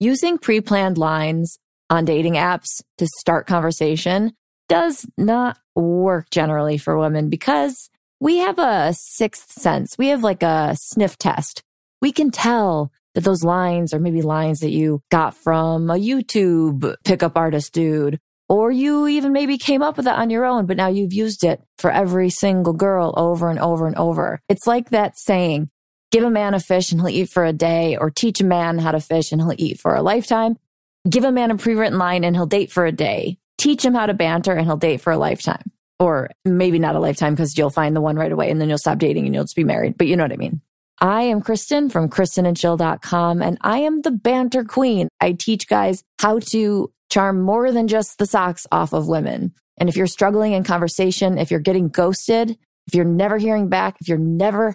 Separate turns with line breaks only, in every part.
Using pre planned lines on dating apps to start conversation does not work generally for women because we have a sixth sense. We have like a sniff test. We can tell that those lines are maybe lines that you got from a YouTube pickup artist dude, or you even maybe came up with it on your own, but now you've used it for every single girl over and over and over. It's like that saying, Give a man a fish and he'll eat for a day, or teach a man how to fish and he'll eat for a lifetime. Give a man a pre written line and he'll date for a day. Teach him how to banter and he'll date for a lifetime. Or maybe not a lifetime because you'll find the one right away and then you'll stop dating and you'll just be married. But you know what I mean. I am Kristen from KristenandChill.com and I am the banter queen. I teach guys how to charm more than just the socks off of women. And if you're struggling in conversation, if you're getting ghosted, if you're never hearing back, if you're never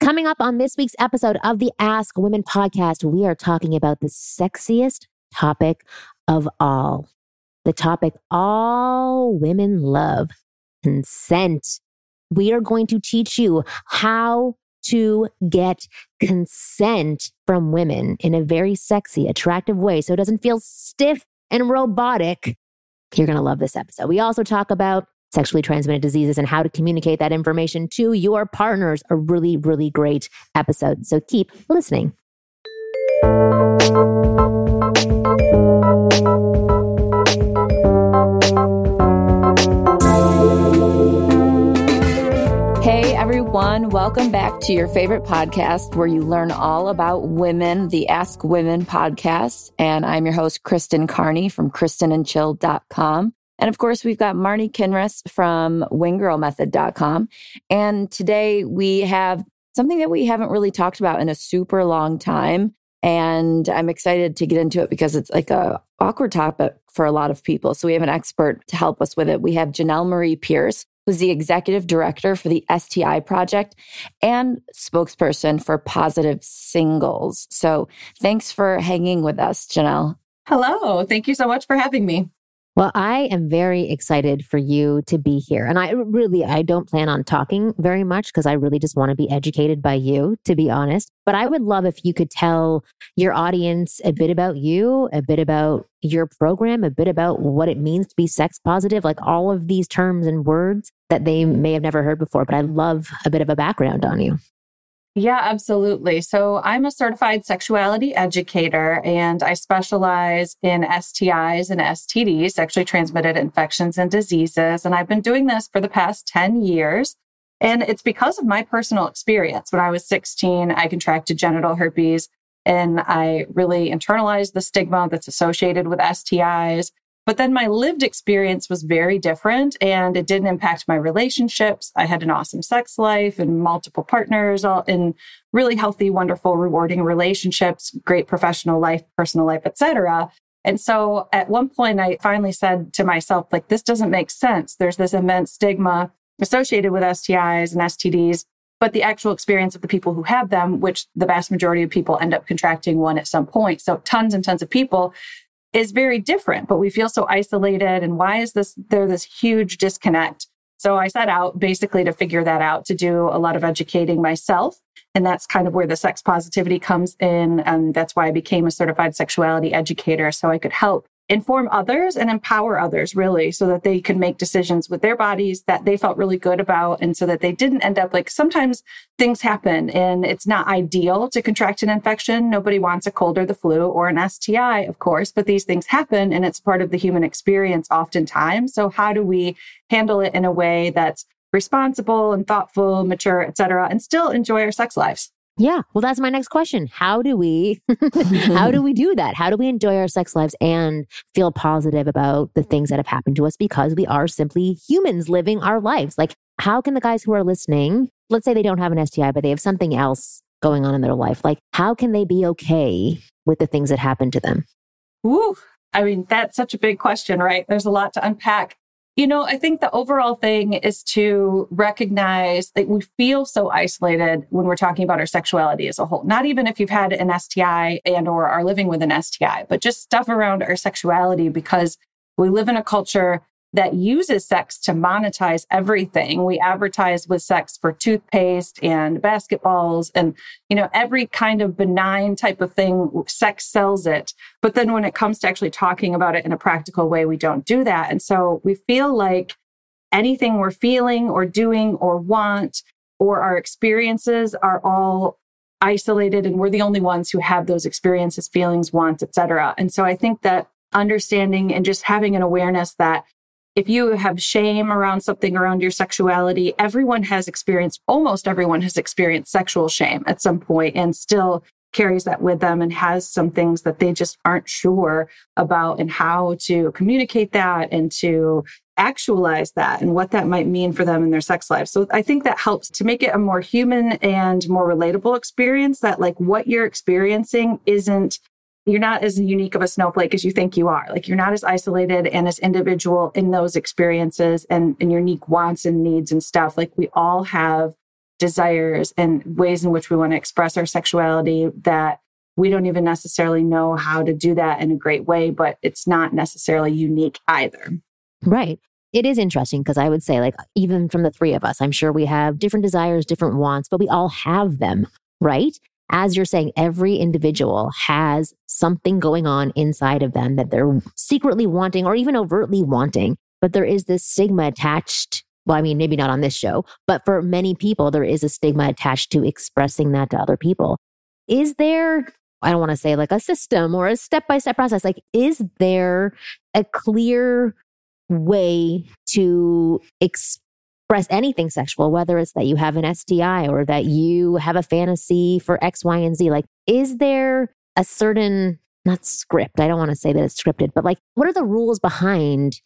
Coming up on this week's episode of the Ask Women podcast, we are talking about the sexiest topic of all. The topic all women love consent. We are going to teach you how to get consent from women in a very sexy, attractive way so it doesn't feel stiff and robotic. You're going to love this episode. We also talk about sexually transmitted diseases and how to communicate that information to your partners. A really, really great episode. So keep listening.
Hey everyone, welcome back to your favorite podcast where you learn all about women, the Ask Women podcast. And I'm your host, Kristen Carney from KristenandChill.com. And of course, we've got Marni Kinrys from winggirlmethod.com. And today we have something that we haven't really talked about in a super long time. And I'm excited to get into it because it's like a awkward topic for a lot of people. So we have an expert to help us with it. We have Jenelle Marie Pierce, who's the executive director for the STI project and spokesperson for Positive Singles. So thanks for hanging with us, Jenelle.
Hello. Thank you so much for having me.
Well, I am very excited for you to be here. And I really, I don't plan on talking very much because I really just want to be educated by you, to be honest. But I would love if you could tell your audience a bit about you, a bit about your program, a bit about what it means to be sex positive, like all of these terms and words that they may have never heard before. But I love a bit of a background on you.
Yeah, absolutely. So I'm a certified sexuality educator and I specialize in STIs and STDs, sexually transmitted infections and diseases. And I've been doing this for the past 10 years. And it's because of my personal experience. When I was 16, I contracted genital herpes and I really internalized the stigma that's associated with STIs. But then my lived experience was very different and it didn't impact my relationships. I had an awesome sex life and multiple partners all in really healthy, wonderful, rewarding relationships, great professional life, personal life, etc. And so at one point I finally said to myself like this doesn't make sense. There's this immense stigma associated with STIs and STDs but the actual experience of the people who have them, which the vast majority of people end up contracting one at some point. So tons and tons of people is very different, but we feel so isolated. And why is this, there this huge disconnect? So I set out basically to figure that out, to do a lot of educating myself. And that's kind of where the sex positivity comes in. And that's why I became a certified sexuality educator. So I could help inform others and empower others really so that they can make decisions with their bodies that they felt really good about and so that they didn't end up like sometimes things happen and it's not ideal to contract an infection. Nobody wants a cold or the flu or an STI of course but these things happen and it's part of the human experience oftentimes. So how do we handle it in a way that's responsible and thoughtful mature etc and still enjoy our sex lives
yeah. Well, that's my next question. How do we, how do we do that? How do we enjoy our sex lives and feel positive about the things that have happened to us because we are simply humans living our lives? Like, how can the guys who are listening, let's say they don't have an STI, but they have something else going on in their life, like, how can they be okay with the things that happen to them?
Ooh, I mean, that's such a big question, right? There's a lot to unpack. You know, I think the overall thing is to recognize that we feel so isolated when we're talking about our sexuality as a whole. Not even if you've had an STI and or are living with an STI, but just stuff around our sexuality because we live in a culture that uses sex to monetize everything. We advertise with sex for toothpaste and basketballs and, you know, every kind of benign type of thing, sex sells it. But then when it comes to actually talking about it in a practical way, we don't do that. And so we feel like anything we're feeling or doing or want or our experiences are all isolated and we're the only ones who have those experiences, feelings, wants, etc. And so I think that understanding and just having an awareness that if you have shame around something around your sexuality, everyone has experienced, almost everyone has experienced sexual shame at some point and still carries that with them and has some things that they just aren't sure about and how to communicate that and to actualize that and what that might mean for them in their sex life. So I think that helps to make it a more human and more relatable experience that like what you're experiencing isn't you're not as unique of a snowflake as you think you are. Like you're not as isolated and as individual in those experiences and, and unique wants and needs and stuff. Like we all have desires and ways in which we want to express our sexuality that we don't even necessarily know how to do that in a great way, but it's not necessarily unique either.
Right. It is interesting because I would say, like, even from the three of us, I'm sure we have different desires, different wants, but we all have them, right? As you're saying, every individual has something going on inside of them that they're secretly wanting or even overtly wanting. But there is this stigma attached. Well, I mean, maybe not on this show, but for many people, there is a stigma attached to expressing that to other people. Is there, I don't want to say like a system or a step by step process, like, is there a clear way to express? Express anything sexual, whether it's that you have an STI or that you have a fantasy for X, Y, and Z. Like, is there a certain, not script, I don't want to say that it's scripted, but like, what are the rules behind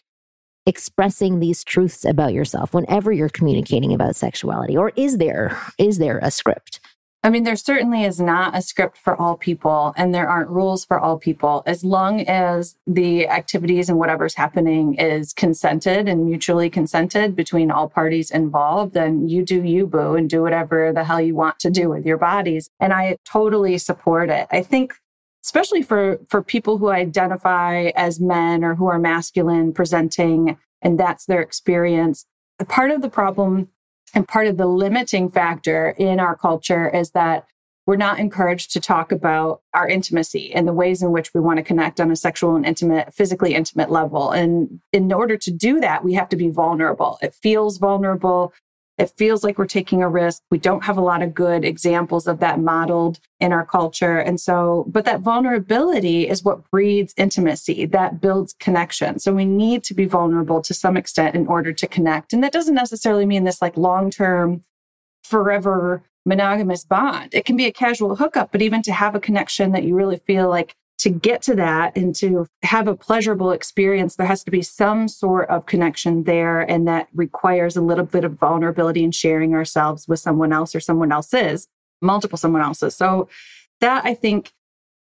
expressing these truths about yourself whenever you're communicating about sexuality? Or is there, is there a script?
I mean, there certainly is not a script for all people, and there aren't rules for all people. As long as the activities and whatever's happening is consented and mutually consented between all parties involved, then you do you, boo, and do whatever the hell you want to do with your bodies. And I totally support it. I think especially for for people who identify as men or who are masculine presenting and that's their experience part of the problem and part of the limiting factor in our culture is that we're not encouraged to talk about our intimacy and the ways in which we want to connect on a sexual and intimate, physically intimate level. And in order to do that, we have to be vulnerable. It feels vulnerable. It feels like we're taking a risk. We don't have a lot of good examples of that modeled in our culture. And so, but that vulnerability is what breeds intimacy, that builds connection. So we need to be vulnerable to some extent in order to connect. And that doesn't necessarily mean this like long term, forever monogamous bond. It can be a casual hookup, but even to have a connection that you really feel like to get to that and to have a pleasurable experience, there has to be some sort of connection there. And that requires a little bit of vulnerability and sharing ourselves with someone else or someone else's, multiple someone else's. So that I think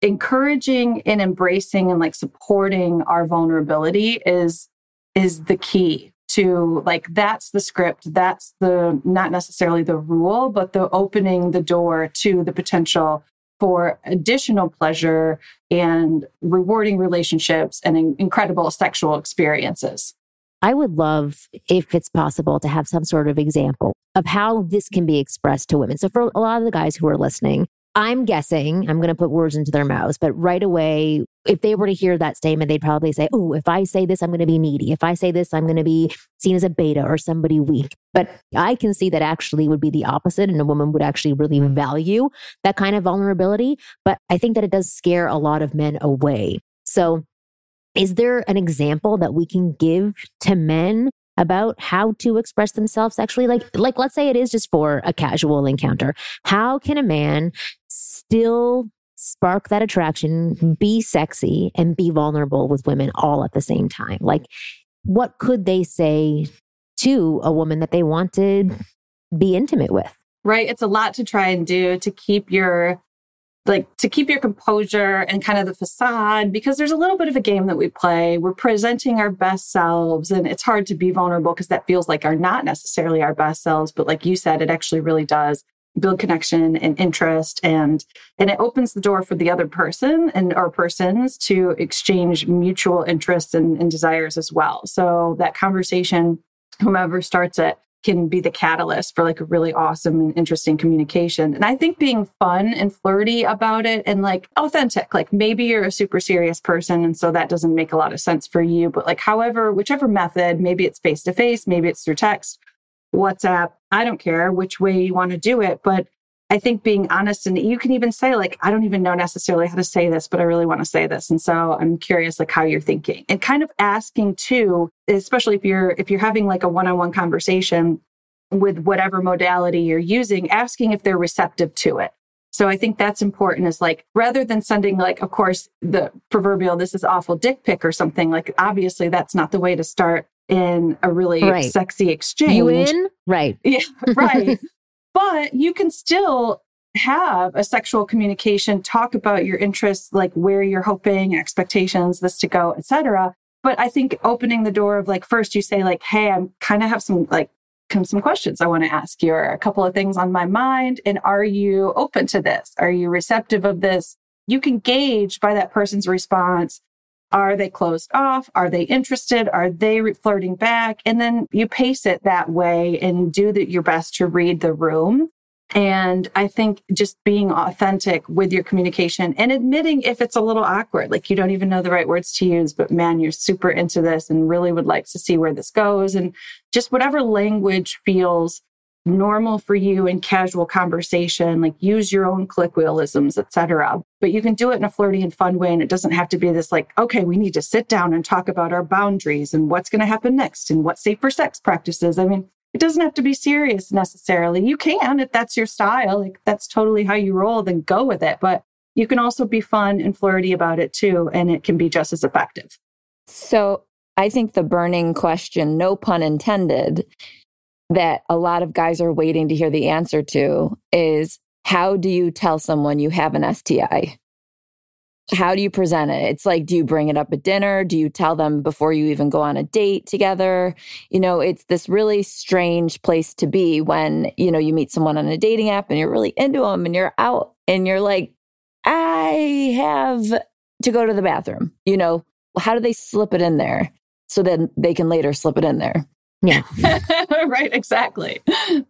encouraging and embracing and like supporting our vulnerability is is the key to like that's the script that's the not necessarily the rule but the opening the door to the potential for additional pleasure and rewarding relationships and in- incredible sexual experiences.
I would love, if it's possible, to have some sort of example of how this can be expressed to women. So, for a lot of the guys who are listening, I'm guessing, I'm going to put words into their mouths, but right away, if they were to hear that statement, they'd probably say, Oh, if I say this, I'm going to be needy. If I say this, I'm going to be seen as a beta or somebody weak. But I can see that actually would be the opposite. And a woman would actually really mm-hmm. value that kind of vulnerability. But I think that it does scare a lot of men away. So, is there an example that we can give to men about how to express themselves sexually like like let's say it is just for a casual encounter how can a man still spark that attraction, be sexy, and be vulnerable with women all at the same time. Like, what could they say to a woman that they want to be intimate with?
Right. It's a lot to try and do to keep your like to keep your composure and kind of the facade because there's a little bit of a game that we play. We're presenting our best selves and it's hard to be vulnerable because that feels like are not necessarily our best selves, but like you said it actually really does build connection and interest and and it opens the door for the other person and or persons to exchange mutual interests and, and desires as well so that conversation whomever starts it can be the catalyst for like a really awesome and interesting communication. And I think being fun and flirty about it and like authentic, like maybe you're a super serious person. And so that doesn't make a lot of sense for you. But like, however, whichever method, maybe it's face to face, maybe it's through text, WhatsApp, I don't care which way you want to do it. But I think being honest and you can even say, like, I don't even know necessarily how to say this, but I really want to say this. And so I'm curious, like, how you're thinking and kind of asking too, especially if you're, if you're having like a one on one conversation with whatever modality you're using, asking if they're receptive to it. So I think that's important is like rather than sending like, of course, the proverbial, this is awful dick pic or something, like obviously that's not the way to start in a really right. sexy exchange.
You in? Right.
Yeah, right. but you can still have a sexual communication, talk about your interests, like where you're hoping, expectations, this to go, etc. But I think opening the door of like first you say like, hey, I'm kind of have some like come some questions I want to ask you or a couple of things on my mind. And are you open to this? Are you receptive of this? You can gauge by that person's response are they closed off? Are they interested? Are they flirting back? And then you pace it that way and do the, your best to read the room. And I think just being authentic with your communication and admitting if it's a little awkward, like you don't even know the right words to use, but man, you're super into this and really would like to see where this goes. And just whatever language feels normal for you in casual conversation, like use your own colloquialisms, etc. But you can do it in a flirty and fun way. And it doesn't have to be this like, okay, we need to sit down and talk about our boundaries and what's going to happen next and what's safe for sex practices. I mean, it doesn't have to be serious necessarily. You can, if that's your style, like that's totally how you roll, then go with it. But you can also be fun and flirty about it too. And it can be just as effective.
So I think the burning question, no pun intended, that a lot of guys are waiting to hear the answer to is how do you tell someone you have an STI? How do you present it? It's like, do you bring it up at dinner? Do you tell them before you even go on a date together? You know, it's this really strange place to be when, you know, you meet someone on a dating app and you're really into them and you're out and you're like, I have to go to the bathroom. You know, how do they slip it in there so that they can later slip it in there?
Yeah.
right, exactly.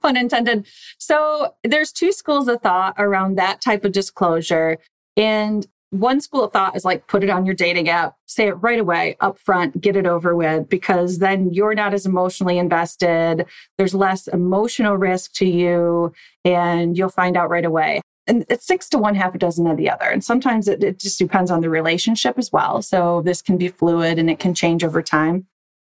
Pun intended. So there's two schools of thought around that type of disclosure. And one school of thought is like put it on your dating app, say it right away, up front, get it over with, because then you're not as emotionally invested. There's less emotional risk to you, and you'll find out right away. And it's six to one half a dozen of the other. And sometimes it, it just depends on the relationship as well. So this can be fluid and it can change over time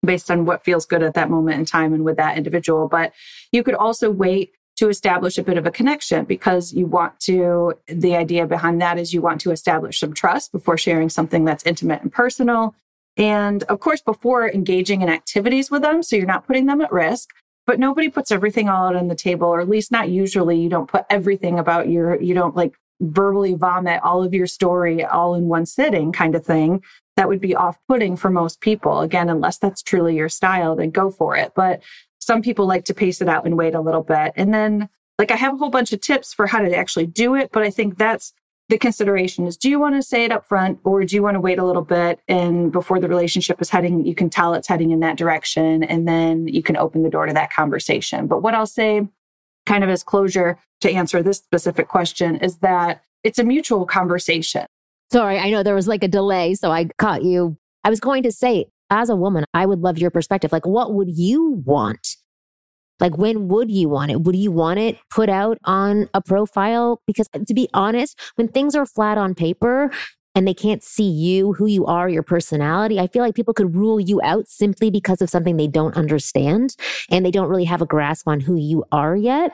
based on what feels good at that moment in time and with that individual. But you could also wait to establish a bit of a connection because you want to, the idea behind that is you want to establish some trust before sharing something that's intimate and personal. And of course, before engaging in activities with them, so you're not putting them at risk. But nobody puts everything all out on the table, or at least not usually. You don't put everything about your, you don't like verbally vomit all of your story all in one sitting kind of thing that would be off putting for most people. Again, unless that's truly your style, then go for it. But some people like to pace it out and wait a little bit. And then, like, I have a whole bunch of tips for how to actually do it. But I think that's the consideration is do you want to say it up front or do you want to wait a little bit and before the relationship is heading you can tell it's heading in that direction and then you can open the door to that conversation but what i'll say kind of as closure to answer this specific question is that it's a mutual conversation
Sorry, I know there was like a delay, so I caught you. I was going to say, as a woman, I would love your perspective. Like, what would you want? Like, when would you want it? Would you want it put out on a profile? Because to be honest, when things are flat on paper and they can't see you, who you are, your personality, I feel like people could rule you out simply because of something they don't understand and they don't really have a grasp on who you are yet.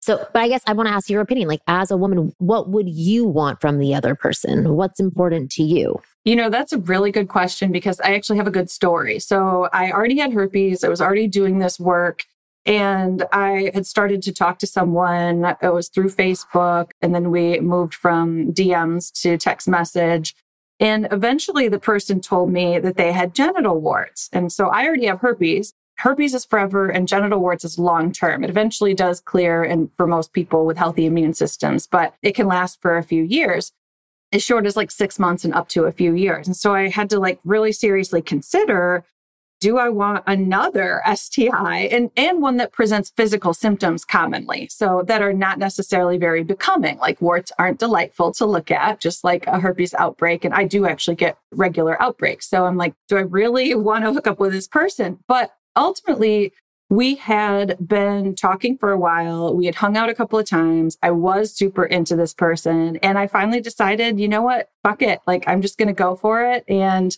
So, but I guess I want to ask your opinion. Like, as a woman, what would you want from the other person? What's important to you?
You know, that's a really good question because I actually have a good story. So, I already had herpes, I was already doing this work. And I had started to talk to someone. It was through Facebook. And then we moved from DMs to text message. And eventually the person told me that they had genital warts. And so I already have herpes herpes is forever and genital warts is long term. It eventually does clear and for most people with healthy immune systems, but it can last for a few years. As short as like six months and up to a few years. And so I had to like really seriously consider do I want another STI and, and one that presents physical symptoms commonly? So that are not necessarily very becoming. Like warts aren't delightful to look at, just like a herpes outbreak. And I do actually get regular outbreaks. So I'm like, do I really want to hook up with this person? But ultimately, we had been talking for a while. We had hung out a couple of times. I was super into this person. And I finally decided, you know what? Fuck it. Like, I'm just going to go for it. And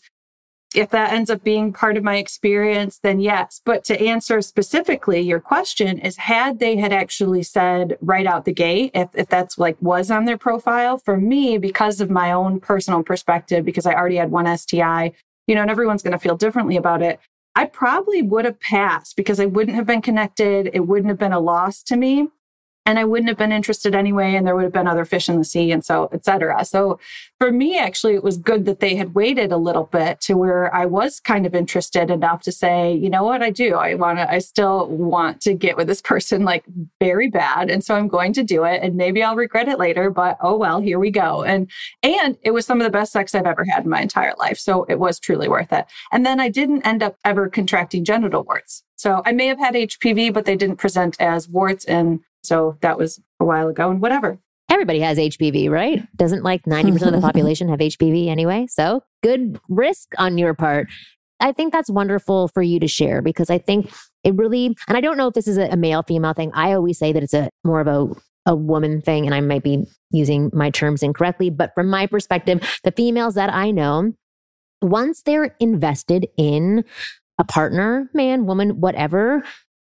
if that ends up being part of my experience, then yes. But to answer specifically your question is had they had actually said right out the gate, if, if that's like was on their profile for me, because of my own personal perspective, because I already had one STI, you know, and everyone's going to feel differently about it. I probably would have passed because I wouldn't have been connected. It wouldn't have been a loss to me and I wouldn't have been interested anyway. And there would have been other fish in the sea and so, et cetera. So for me, actually, it was good that they had waited a little bit to where I was kind of interested enough to say, you know what, I do. I want to, I still want to get with this person like very bad. And so I'm going to do it. And maybe I'll regret it later, but oh well, here we go. And, and it was some of the best sex I've ever had in my entire life. So it was truly worth it. And then I didn't end up ever contracting genital warts. So I may have had HPV, but they didn't present as warts. And so that was a while ago and whatever.
Everybody has HPV, right? Doesn't like 90% of the population have HPV anyway? So good risk on your part. I think that's wonderful for you to share because I think it really, and I don't know if this is a, male female thing. I always say that it's a more of a, a woman thing, and I might be using my terms incorrectly. But from my perspective, the females that I know, once they're invested in a partner, man, woman, whatever,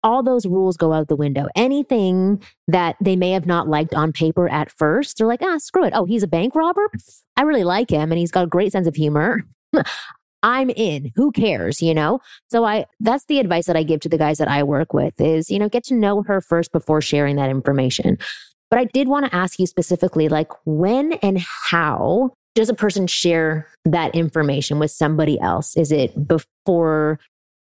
all those rules go out the window. Anything that they may have not liked on paper at first, they're like, ah, screw it. Oh, he's a bank robber. I really like him and he's got a great sense of humor. I'm in. Who cares, you know? So I that's the advice that I give to the guys that I work with is, you know, get to know her first before sharing that information. But I did want to ask you specifically like when and how does a person share that information with somebody else? Is it before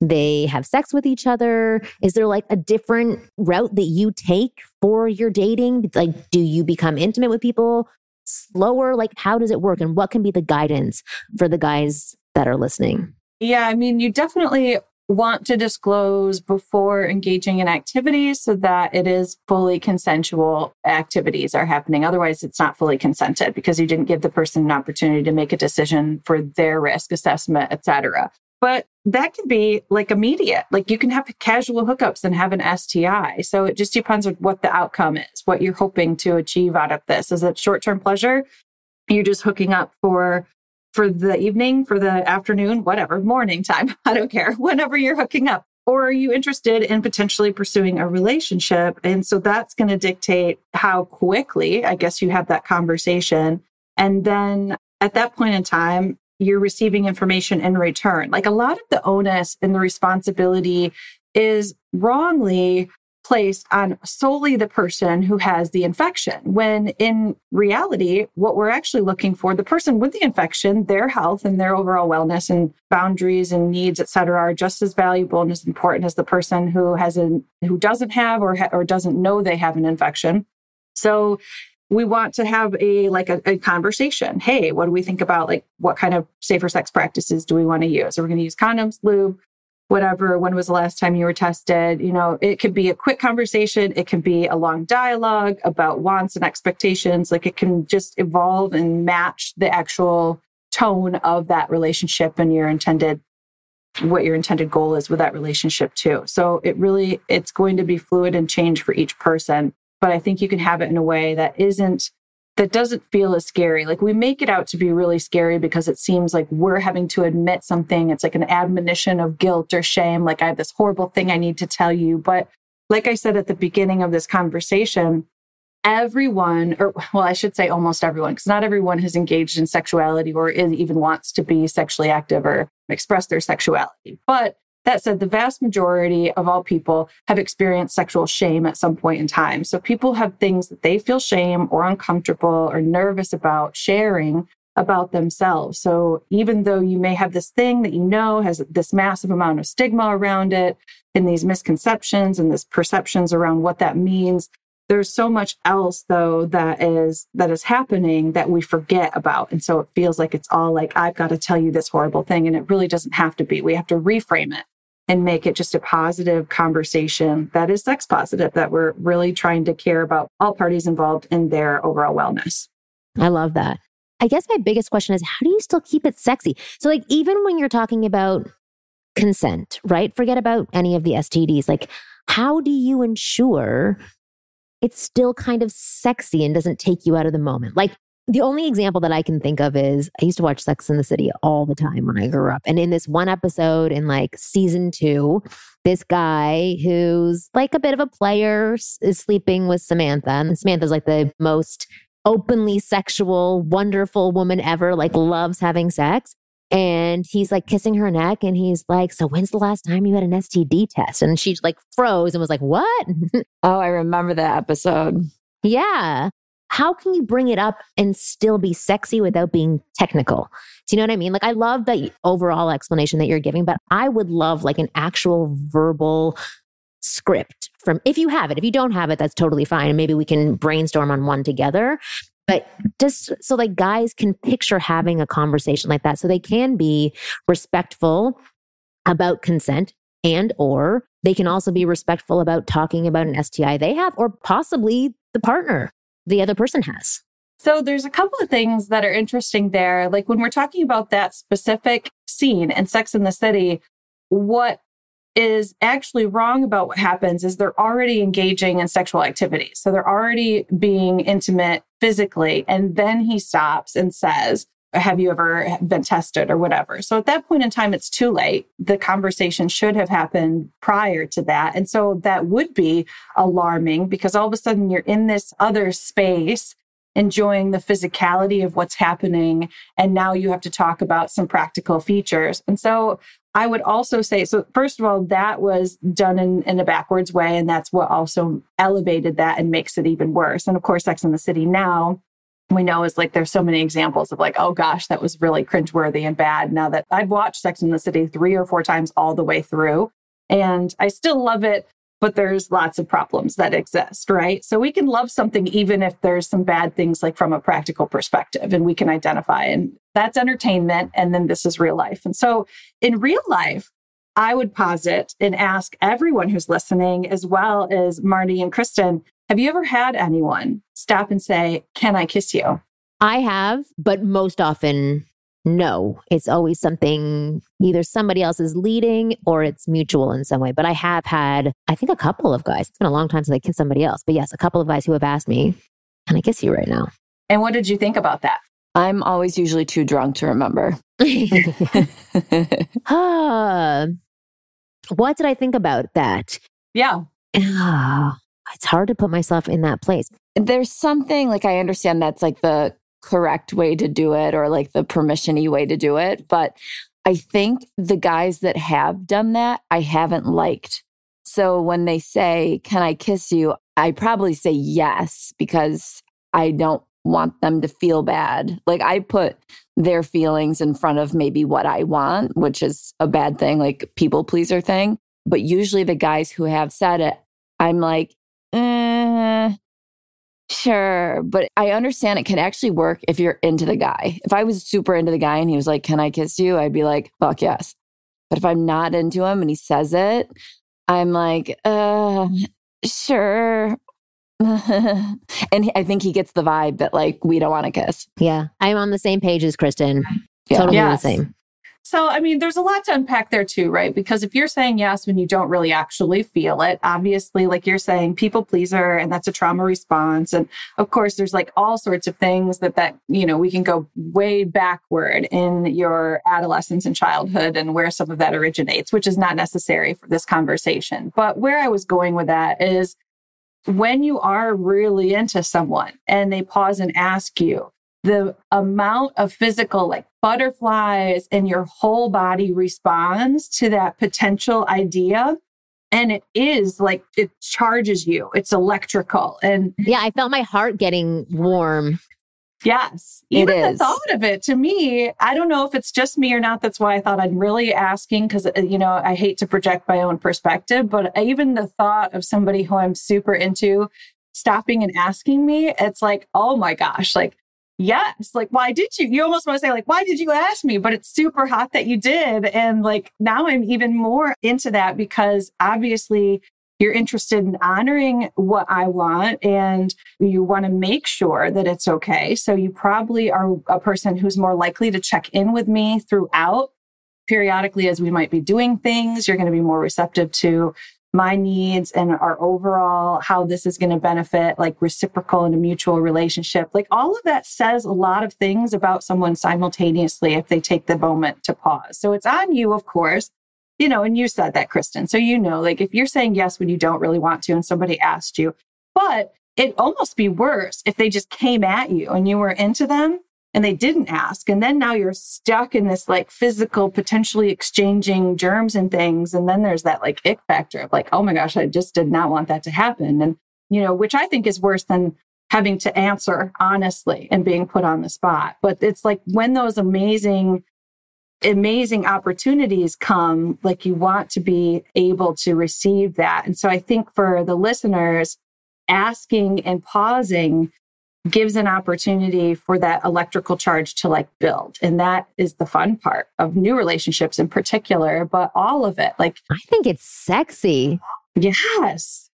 they have sex with each other? Is there like a different route that you take for your dating? Like, do you become intimate with people slower? Like, how does it work? And what can be the guidance for the guys that are listening?
Yeah, I mean, you definitely want to disclose before engaging in activities so that it is fully consensual activities are happening. Otherwise, it's not fully consented because you didn't give the person an opportunity to make a decision for their risk assessment, et cetera. But that can be like immediate. Like you can have casual hookups and have an STI. So it just depends on what the outcome is, what you're hoping to achieve out of this. Is it short term pleasure? You're just hooking up for for the evening, for the afternoon, whatever, morning time. I don't care. Whenever you're hooking up. Or are you interested in potentially pursuing a relationship? And so that's going to dictate how quickly, I guess, you have that conversation. And then at that point in time, you're receiving information in return. Like a lot of the onus and the responsibility is wrongly placed on solely the person who has the infection when in reality what we're actually looking for the person with the infection their health and their overall wellness and boundaries and needs et cetera are just as valuable and as important as the person who has an who doesn't have or ha- or doesn't know they have an infection so we want to have a like a, a, conversation. Hey, what do we think about like what kind of safer sex practices do we want to use? Are we going to use condoms, lube? whatever, when was the last time you were tested? You know, it could be a quick conversation. It can be a long dialogue about wants and expectations. Like it can just evolve and match the actual tone of that relationship and your intended what your intended goal is with that relationship too. So it really it's going to be fluid and change for each person, but I think you can have it in a way that isn't that doesn't feel as scary. Like we make it out to be really scary because it seems like we're having to admit something. It's like an admonition of guilt or shame. Like I have this horrible thing I need to tell you. But like I said at the beginning of this conversation, everyone, or well, I should say almost everyone, because not everyone has engaged in sexuality or even wants to be sexually active or express their sexuality. But that said, the vast majority of all people have experienced sexual shame at some point in time. So people have things that they feel shame or uncomfortable or nervous about sharing about themselves. So even though you may have this thing that you know has this massive amount of stigma around it and these misconceptions and this perceptions around what that means, there's so much else though that is that is happening that we forget about and so it feels like it's all like i've got to tell you this horrible thing and it really doesn't have to be we have to reframe it and make it just a positive conversation that is sex positive that we're really trying to care about all parties involved in their overall wellness.
I love that. I guess my biggest question is how do you still keep it sexy? So like even when you're talking about consent right? Forget about any of the stds like how do you ensure it's still kind of sexy and doesn't take you out of the moment. Like the only example that I can think of is I used to watch Sex in the City all the time when I grew up. And in this one episode in like season two, this guy who's like a bit of a player is sleeping with Samantha. And Samantha's like the most openly sexual, wonderful woman ever, like loves having sex. And he's like kissing her neck and he's like, So when's the last time you had an STD test? And she like froze and was like, What?
oh, I remember that episode.
Yeah. How can you bring it up and still be sexy without being technical? Do you know what I mean? Like, I love the overall explanation that you're giving, but I would love like an actual verbal script from if you have it. If you don't have it, that's totally fine. And maybe we can brainstorm on one together. But just so like guys can picture having a conversation like that so they can be respectful about consent and or they can also be respectful about talking about an STI they have or possibly the partner the other person has.
So there's a couple of things that are interesting there. Like when we're talking about that specific scene in Sex in the City, what is actually wrong about what happens is they're already engaging in sexual activity. So they're already being intimate physically. And then he stops and says, have you ever been tested or whatever? So at that point in time, it's too late. The conversation should have happened prior to that. And so that would be alarming because all of a sudden you're in this other space enjoying the physicality of what's happening. And now you have to talk about some practical features. And so I would also say, so first of all, that was done in, in a backwards way. And that's what also elevated that and makes it even worse. And of course, Sex in the City now we know is like there's so many examples of like, oh gosh, that was really cringeworthy and bad. Now that I've watched Sex in the City three or four times all the way through, and I still love it, but there's lots of problems that exist, right? So we can love something even if there's some bad things, like from a practical perspective, and we can identify. And that's entertainment. And then this is real life. And so in real life, I would posit and ask everyone who's listening, as well as Marty and Kristen, have you ever had anyone stop and say, Can I kiss you?
I have, but most often, no. It's always something either somebody else is leading or it's mutual in some way. But I have had, I think, a couple of guys. It's been a long time since I kissed somebody else. But yes, a couple of guys who have asked me, Can I kiss you right now?
And what did you think about that?
I'm always usually too drunk to remember.
what did I think about that?
Yeah.
Uh, it's hard to put myself in that place.
There's something like I understand that's like the correct way to do it or like the permissiony way to do it. But I think the guys that have done that, I haven't liked. So when they say, Can I kiss you? I probably say yes because I don't want them to feel bad. Like I put their feelings in front of maybe what I want, which is a bad thing, like people pleaser thing. But usually the guys who have said it, I'm like, eh, sure. But I understand it can actually work if you're into the guy. If I was super into the guy and he was like, can I kiss you? I'd be like, fuck yes. But if I'm not into him and he says it, I'm like, uh, sure. and I think he gets the vibe that like we don't want to kiss.
Yeah. I'm on the same page as Kristen.
Yeah.
Totally
Yes.
the same.
So, I mean, there's a lot to unpack there too, right? Because if you're saying yes when you don't really actually feel it, obviously, like you're saying, people pleaser, and that's a trauma response. And of course, there's like all sorts of things that, that, you know, we can go way backward in your adolescence and childhood and where some of that originates, which is not necessary for this conversation. But where I was going with that is when you are really into someone and they pause and ask you, the amount of physical like butterflies and your whole body responds to that potential idea. And it is like it charges you. It's electrical. And
Yeah. I felt my heart getting warm.
yes.
It
even the thought of it to me i don't know if it's just me or not. That's why i thought i'm really asking because uh, you know i hate to project my own perspective but even the thought of somebody who i'm super into stopping and asking me it's like oh my gosh like yes like why did you you almost want to say like why did you ask me? But it's super hot that you did and like now i'm even more into that because obviously you're interested in honoring what i want and you want to make sure that it's okay. So you probably are a person who's more likely to check in with me throughout periodically as we might be doing things. You're going to be more receptive to my needs and our overall how this is going to benefit like reciprocal and a mutual relationship. Like all of that says a lot of things about someone simultaneously if they take the moment to pause. So it's on you of course. You know and you said that kristen. So you know like if you're saying yes when you don't really want to and somebody asked you but it'd almost be worse if they just came at you and you were into them and they didn't ask. And then now you're stuck in this like physical, potentially exchanging germs and things. And then there's that like ick factor of like, oh my gosh, I just did not want that to happen. And, you know, which I think is worse than having to answer honestly and being put on the spot. But it's like when those amazing, amazing opportunities come, like you want to be able to receive that. And so I think for the listeners, asking and pausing gives an opportunity for that electrical charge to like build. And that is the fun part of new relationships in particular, but all of it. Like,
I think it's sexy.
yes,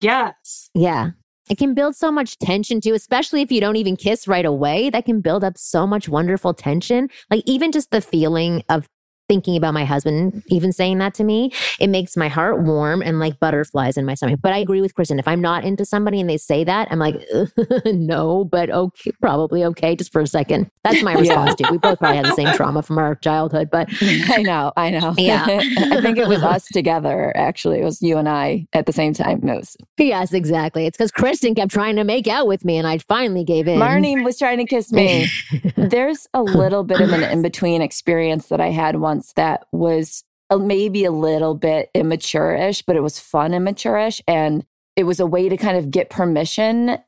yes.
Yeah. It can build so much tension too, especially if you don't even kiss right away. That can build up so much wonderful tension. Like even just the feeling of thinking about my husband even saying that to me, it makes my heart warm and like butterflies in my stomach. But I agree with Kristen. If I'm not into somebody and they say that, I'm like, no, but okay, probably okay, just for a second. That's my response to it. We both probably had the same trauma from our childhood, but
I know, I know.
Yeah.
I think it was us together, actually. It was you and I at the same time. It was,
yes, exactly. It's because Kristen kept trying to make out with me and I finally gave in.
Marni was trying to kiss me. There's a little bit of an in between experience that I had once that was maybe a little bit immature-ish, but it was fun immature-ish. And it was a way to kind of get permission.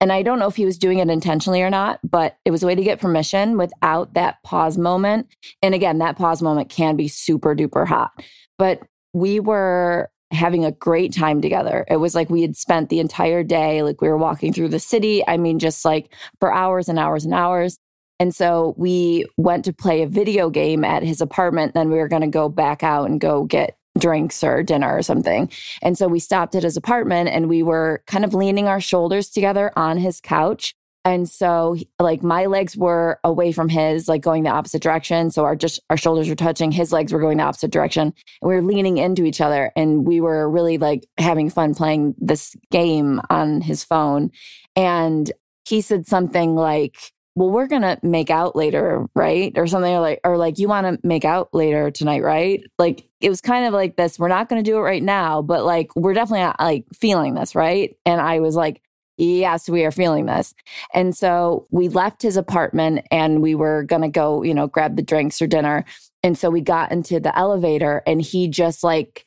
And I don't know if he was doing it intentionally or not, but it was a way to get permission without that pause moment. And again, that pause moment can be super duper hot. But we were having a great time together. It was like we had spent the entire day, like we were walking through the city. I mean, just like for hours and hours and hours. And so we went to play a video game at his apartment. Then we were going to go back out and go get drinks or dinner or something. And so we stopped at his apartment and we were kind of leaning our shoulders together on his couch. And so like my legs were away from his, like going the opposite direction. So our just our shoulders were touching, his legs were going the opposite direction. And we were leaning into each other and we were really like having fun playing this game on his phone. And he said something like, well, we're going to make out later, right? Or something or like, or like, you want to make out later tonight, right? Like, it was kind of like this. We're not going to do it right now, but like, we're definitely not like feeling this, right? And I was like, yes, we are feeling this. And so we left his apartment and we were going to go, you know, grab the drinks or dinner. And so we got into the elevator and he just like,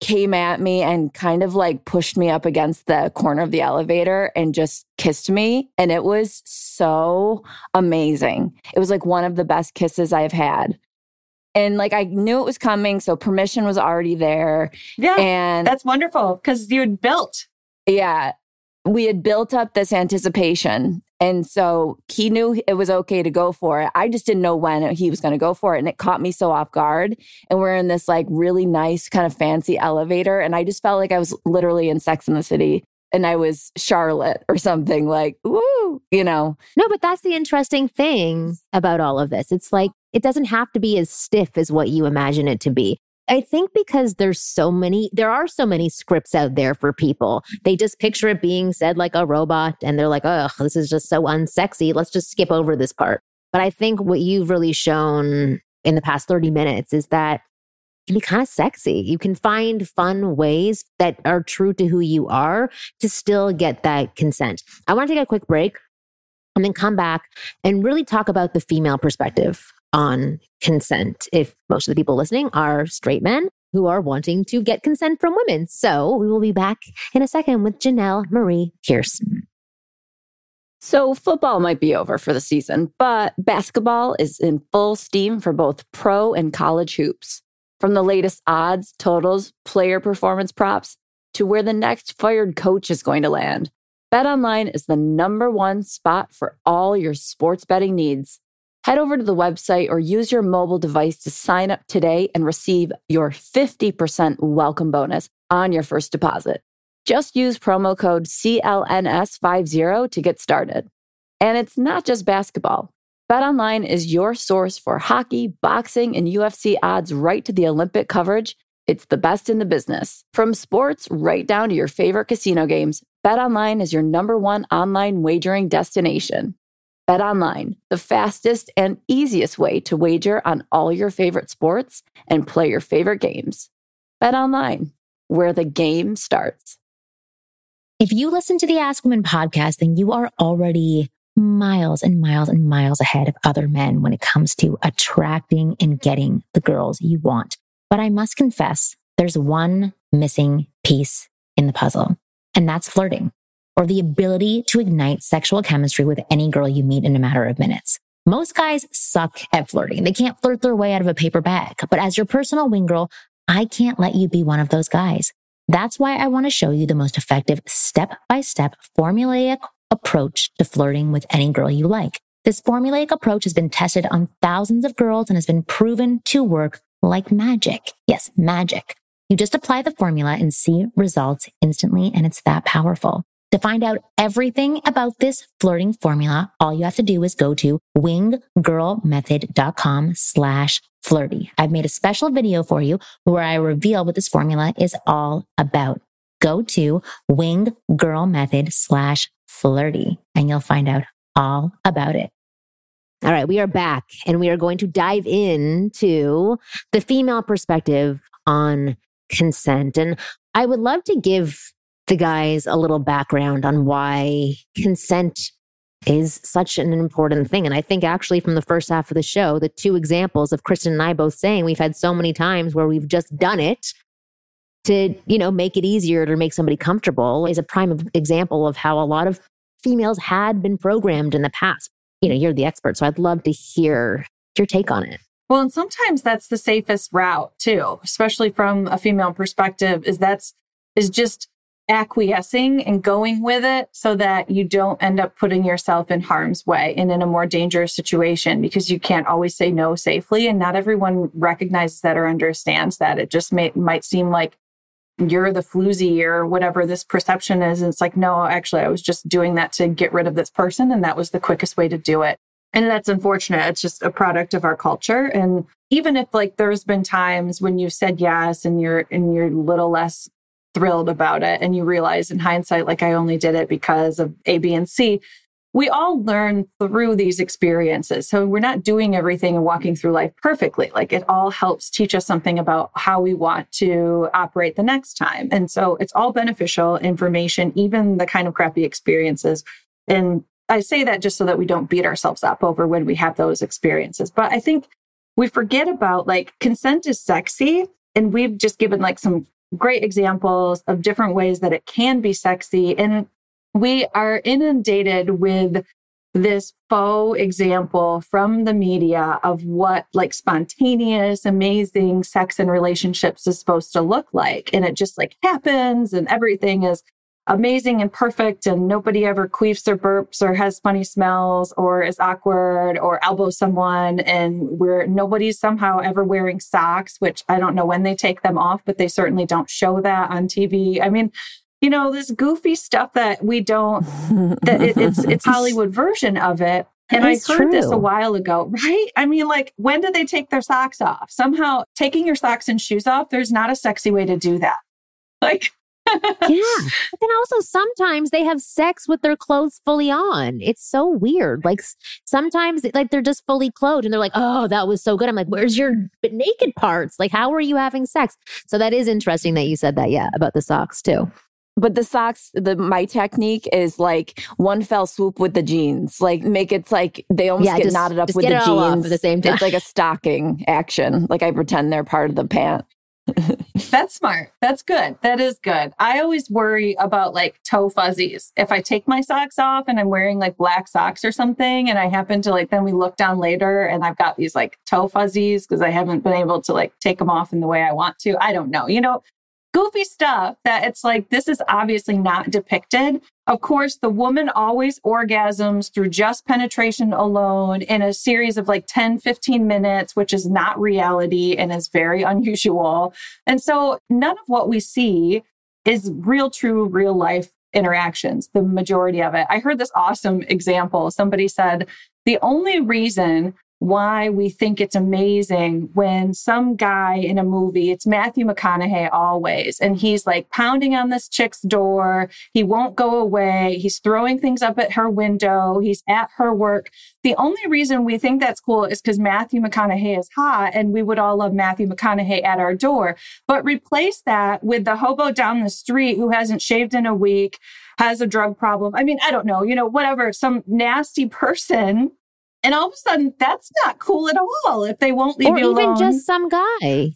came at me and kind of like pushed me up against the corner of the elevator and just kissed me. And it was so amazing. It was like one of the best kisses I've had. And like I knew it was coming. So permission was already there.
Yeah.
And
that's wonderful because you had built.
yeah, we had built up this anticipation. And so he knew it was okay to go for it. I just didn't know when he was going to go for it. And it caught me so off guard. And we're in this like really nice, kind of fancy elevator. And I just felt like I was literally in Sex in the City and I was Charlotte or something like, woo, you know.
No, but that's the interesting thing about all of this. It's like, it doesn't have to be as stiff as what you imagine it to be. I think because there's so many, there are so many scripts out there for people. They just picture it being said like a robot and they're like, oh, this is just so unsexy. Let's just skip over this part. But I think what you've really shown in the past 30 minutes is that can be kind of sexy. You can find fun ways that are true to who you are to still get that consent. I want to take a quick break and then come back and really talk about the female perspective on consent if most of the people listening are straight men who are wanting to get consent from women. So we will be back in a second with Jenelle Marie Pierce.
So, football might be over for the season, but basketball is in full steam for both pro and college hoops. From the latest odds, totals, player performance props, to where the next fired coach is going to land, BetOnline is the number one spot for all your sports betting needs. Head over to the website or use your mobile device to sign up today and receive your 50% welcome bonus on your first deposit. Just use promo code CLNS50 to get started. And it's not just basketball. BetOnline is your source for hockey, boxing, and UFC odds right to the Olympic coverage. It's the best in the business. From sports right down to your favorite casino games, BetOnline is your number one online wagering destination. BetOnline, the fastest and easiest way to wager on all your favorite sports and play your favorite games. BetOnline, where the game starts.
If you listen to the Ask Women podcast, then you are already miles and miles and miles ahead of other men when it comes to attracting and getting the girls you want. But I must confess, there's one missing piece in the puzzle, and that's flirting or the ability to ignite sexual chemistry with any girl you meet in a matter of minutes. Most guys suck at flirting. They can't flirt their way out of a paper bag. But as your personal wing girl, I can't let you be one of those guys. That's why I want to show you the most effective step by step formulaic approach to flirting with any girl you like. This formulaic approach has been tested on thousands of girls and has been proven to work like magic. Yes, magic. You just apply the formula and see results instantly, and it's that powerful. To find out everything about this flirting formula, all you have to do is go to winggirlmethod.com slash flirty. I've made a special video for you where I reveal what this formula is all about. Go to winggirlmethod slash flirty and you'll find out all about it. All right, we are back and we are going to dive into the female perspective on consent. And I would love to give the guys a little background on why consent is such an important thing. And I think actually from the first half of the show, the two examples of Kristen and I both saying we've had so many times where we've just done it to, you know, make it easier to make somebody comfortable is a prime example of how a lot of females had been programmed in the past. You know, you're the expert, so I'd love to hear your take on it.
Well, and sometimes that's the safest route too, especially from a female perspective, is that's is just acquiescing and going with it so that you don't end up putting yourself in harm's way and in a more dangerous situation because you can't always say no safely. And not everyone recognizes that or understands that. It just may, might seem like you're the floozy or whatever this perception is. And it's like, no, actually, I was just doing that to get rid of this person. And that was the quickest way to do it. And that's unfortunate. It's just a product of our culture. And even if like there's been times when you've said yes and you're and you're a little less thrilled about it. And you realize in hindsight like i only did it because of a b and c. We all learn through these experiences. So we're not doing everything and walking through life perfectly. Like it all helps teach us something about how we want to operate the next time. And so it's all beneficial information even the kind of crappy experiences. And i say that just so that we don't beat ourselves up over when we have those experiences. But i think we forget about like consent is sexy and we've just given like some great examples of different ways that it can be sexy. And we are inundated with this faux example from the media of what like spontaneous, amazing sex and relationships is supposed to look like. And it just like happens and everything is amazing and perfect and nobody ever queefs or burps or has funny smells or is awkward or elbows someone and we're nobody's somehow ever wearing socks which i don't know when they take them off but they certainly don't show that on tv i mean you know this goofy stuff that we don't that it, it's it's hollywood version of it and I heard true. this a while ago, right? I mean, like, when do they take their socks off? Somehow, taking your socks and shoes off, there's not a sexy way to do that. Like.
But then also sometimes they have sex with their clothes fully on. It's so weird. Like sometimes like they're just fully clothed and they're like, "Oh, that was so good." I'm like, "Where's your naked parts? Like how are you having sex?" So that is interesting that you said that, yeah, about the socks too.
But the socks, the my technique is like one fell swoop with the jeans. Like make it like they almost yeah, get just, knotted up with the jeans
at the same time.
It's like a stocking action. Like I pretend they're part of the pant.
That's smart. That's good. That is good. I always worry about like toe fuzzies. If I take my socks off and I'm wearing like black socks or something, and I happen to like, then we look down later and I've got these like toe fuzzies because I haven't been able to like take them off in the way I want to. I don't know. You know, goofy stuff that it's like, this is obviously not depicted. Of course, the woman always orgasms through just penetration alone in a series of like 10, 15 minutes, which is not reality and is very unusual. And so none of what we see is real, true, real life interactions, the majority of it. I heard this awesome example. Somebody said, the only reason why we think it's amazing when some guy in a movie, it's Matthew McConaughey always, and he's like pounding on this chick's door. He won't go away. He's throwing things up at her window. He's at her work. The only reason we think that's cool is because Matthew McConaughey is hot and we would all love Matthew McConaughey at our door. But replace that with the hobo down the street who hasn't shaved in a week, has a drug problem. I mean, I don't know, you know, whatever, some nasty person and all of a sudden, that's not cool at all if they won't leave
or
you
alone. Or even just some guy.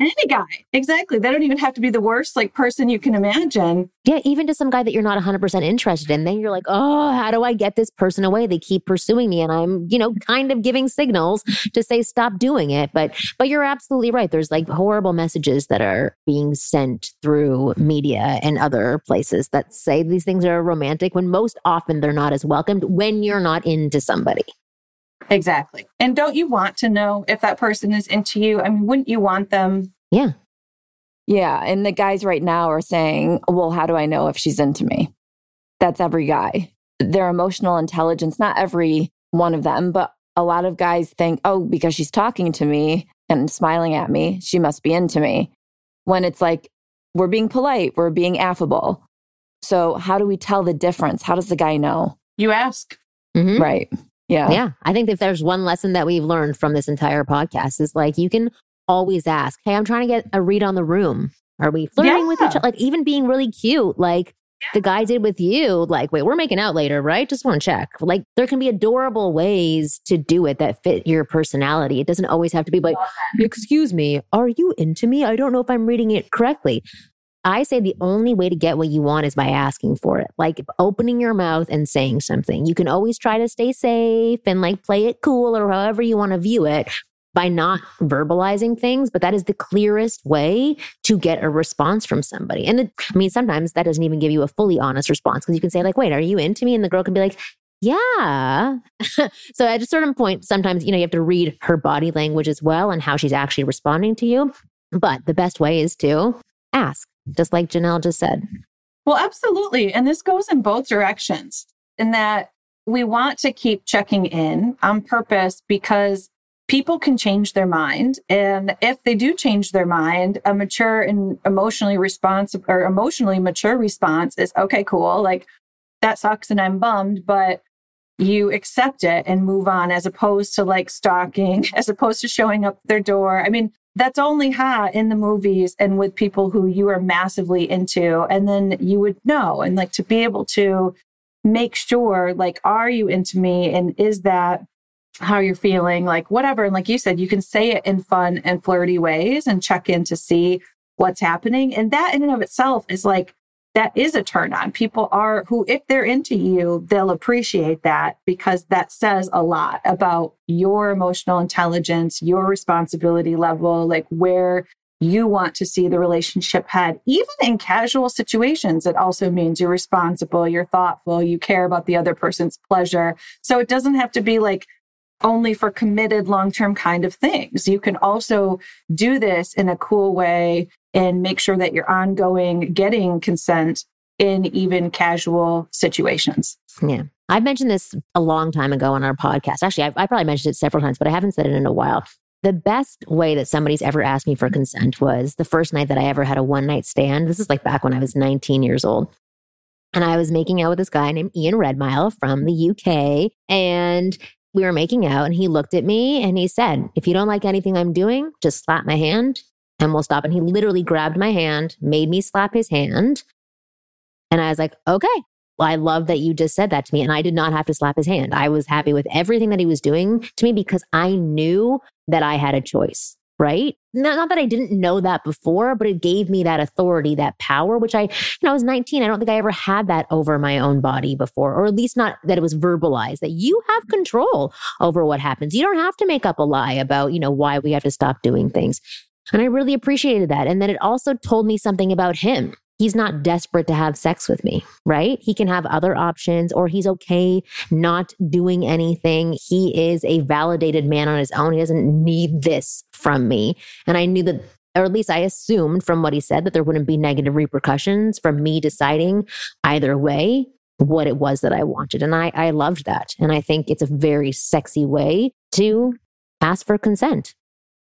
Any guy. Exactly. They don't even have to be the worst like person you can imagine.
Yeah, even to some guy that you're not 100% interested in. Then you're like, "Oh, how do I get this person away? They keep pursuing me and I'm, you know, kind of giving signals to say stop doing it." But but you're absolutely right. There's like horrible messages that are being sent through media and other places that say these things are romantic when most often they're not as welcomed when you're not into somebody.
Exactly. And don't you want to know if that person is into you? I mean, wouldn't you want them?
Yeah.
Yeah. And the guys right now are saying, well, how do I know if she's into me? That's every guy. Their emotional intelligence, not every one of them, but a lot of guys think, oh, because she's talking to me and smiling at me, she must be into me. When it's like, we're being polite, we're being affable. So, how do we tell the difference? How does the guy know?
You ask.
Mm-hmm. Right. Yeah.
Yeah. I think if there's one lesson that we've learned from this entire podcast is like you can always ask, Hey, I'm trying to get a read on the room. Are we flirting yeah. with each other? Like even being really cute, like yeah. the guy did with you, like, wait, we're making out later, right? Just want to check. Like there can be adorable ways to do it that fit your personality. It doesn't always have to be like, excuse me, are you into me? I don't know if I'm reading it correctly. I say the only way to get what you want is by asking for it, like opening your mouth and saying something. You can always try to stay safe and like play it cool or however you want to view it by not verbalizing things, but that is the clearest way to get a response from somebody. And I mean, sometimes that doesn't even give you a fully honest response because you can say, like, wait, are you into me? And the girl can be like, yeah. so at a certain point, sometimes, you know, you have to read her body language as well and how she's actually responding to you. But the best way is to ask just like Jenelle just said.
Well, absolutely. And this goes in both directions in that we want to keep checking in on purpose because people can change their mind. And if they do change their mind, a mature and emotionally responsive or emotionally mature response is okay, cool. Like that sucks and I'm bummed, but you accept it and move on as opposed to like stalking, as opposed to showing up their door. I mean, that's only hot in the movies and with people who you are massively into. And then you would know and like to be able to make sure, like, are you into me? And is that how you're feeling? Like, whatever. And like you said, you can say it in fun and flirty ways and check in to see what's happening. And that in and of itself is like that is a turn on. People are who, if they're into you, they'll appreciate that because that says a lot about your emotional intelligence, your responsibility level, like where you want to see the relationship head. Even in casual situations, it also means you're responsible, you're thoughtful, you care about the other person's pleasure. So it doesn't have to be like only for committed long term kind of things. You can also do this in a cool way and make sure that you're ongoing getting consent in even casual situations.
Yeah. I've mentioned this a long time ago on our podcast. Actually, I've, I probably mentioned it several times, but I haven't said it in a while. The best way that somebody's ever asked me for consent was the first night that I ever had a one night stand. This is like back when I was 19 years old. And I was making out with this guy named Ian Redmile from the UK. And we were making out, and he looked at me and he said, If you don't like anything I'm doing, just slap my hand and we'll stop. And he literally grabbed my hand, made me slap his hand. And I was like, Okay, I love that you just said that to me. And I did not have to slap his hand. I was happy with everything that he was doing to me because I knew that I had a choice, right? Not, not that I didn't know that before, but it gave me that authority, that power, which I, you know, I was 19. I don't think I ever had that over my own body before, or at least not that it was verbalized that you have control over what happens. You don't have to make up a lie about, you know, why we have to stop doing things. And I really appreciated that. And then it also told me something about him he's not desperate to have sex with me, right? He can have other options or he's okay not doing anything. He is a validated man on his own. He doesn't need this from me. And I knew that or at least I assumed from what he said that there wouldn't be negative repercussions from me deciding either way what it was that I wanted. And I, I loved that. And I think it's a very sexy way to ask for consent.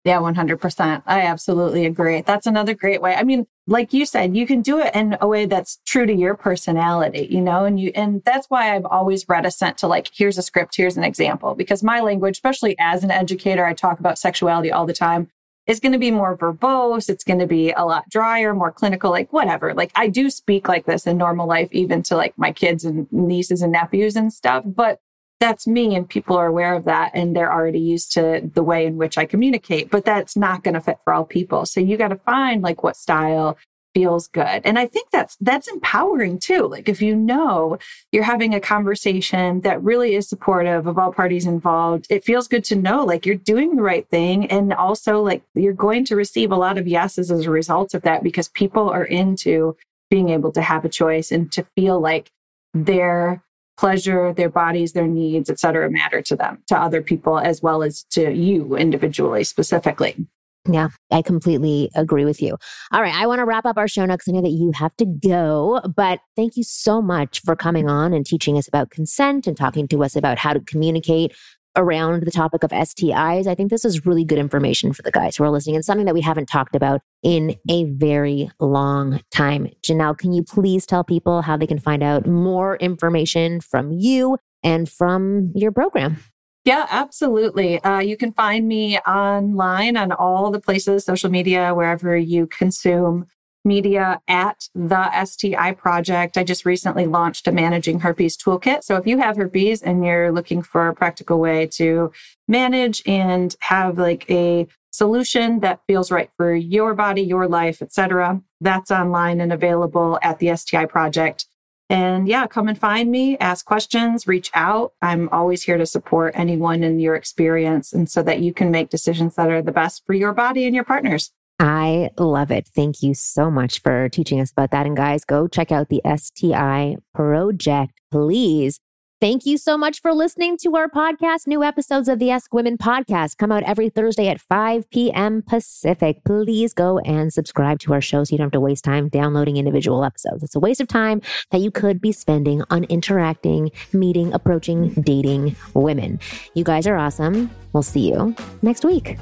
Yeah, 100%. I absolutely agree. That's another great way. I mean, like you said, you can do it in a way that's true to your personality, you know, and you, and that's why I've always reticent to like, here's a script, here's an example, because my language, especially as an educator, I talk about sexuality all the time, is going to be more verbose. It's going to be a lot drier, more clinical, like whatever. Like I do speak like this in normal life, even to like my kids and nieces and nephews and stuff, but that's me and people are aware of that and they're already used to the way in which I communicate, but that's not going to fit for all people. So you got to find like what style feels good. And I think that's that's empowering too. Like if you know you're having a conversation that really is supportive of all parties involved, it feels good to know like you're doing the right thing and also like you're going to receive a lot of yeses as a result of that because people are into being able to have a choice and to feel like they're pleasure, their bodies, their needs, et cetera, matter to them, to other people, as well as to you individually, specifically.
Yeah, I completely agree with you. All right, I want to wrap up our show notes. I know that you have to go, but thank you so much for coming on and teaching us about consent and talking to us about how to communicate around the topic of STIs. I think this is really good information for the guys who are listening and something that we haven't talked about in a very long time. Jenelle, can you please tell people how they can find out more information from you and from your program?
Yeah, absolutely. Uh, you can find me online on all the places, social media, wherever you consume media at the STI project. I just recently launched a managing herpes toolkit. So if you have herpes and you're looking for a practical way to manage and have like a solution that feels right for your body, your life, etc., that's online and available at the STI project. And yeah, come and find me, ask questions, reach out. I'm always here to support anyone in your experience and so that you can make decisions that are the best for your body and your partners.
I love it. Thank you so much for teaching us about that. And guys, go check out the STI project, please. Thank you so much for listening to our podcast. New episodes of the Ask Women podcast come out every Thursday at 5 p.m. Pacific. Please go and subscribe to our show so you don't have to waste time downloading individual episodes. It's a waste of time that you could be spending on interacting, meeting, approaching, dating women. You guys are awesome. We'll see you next week.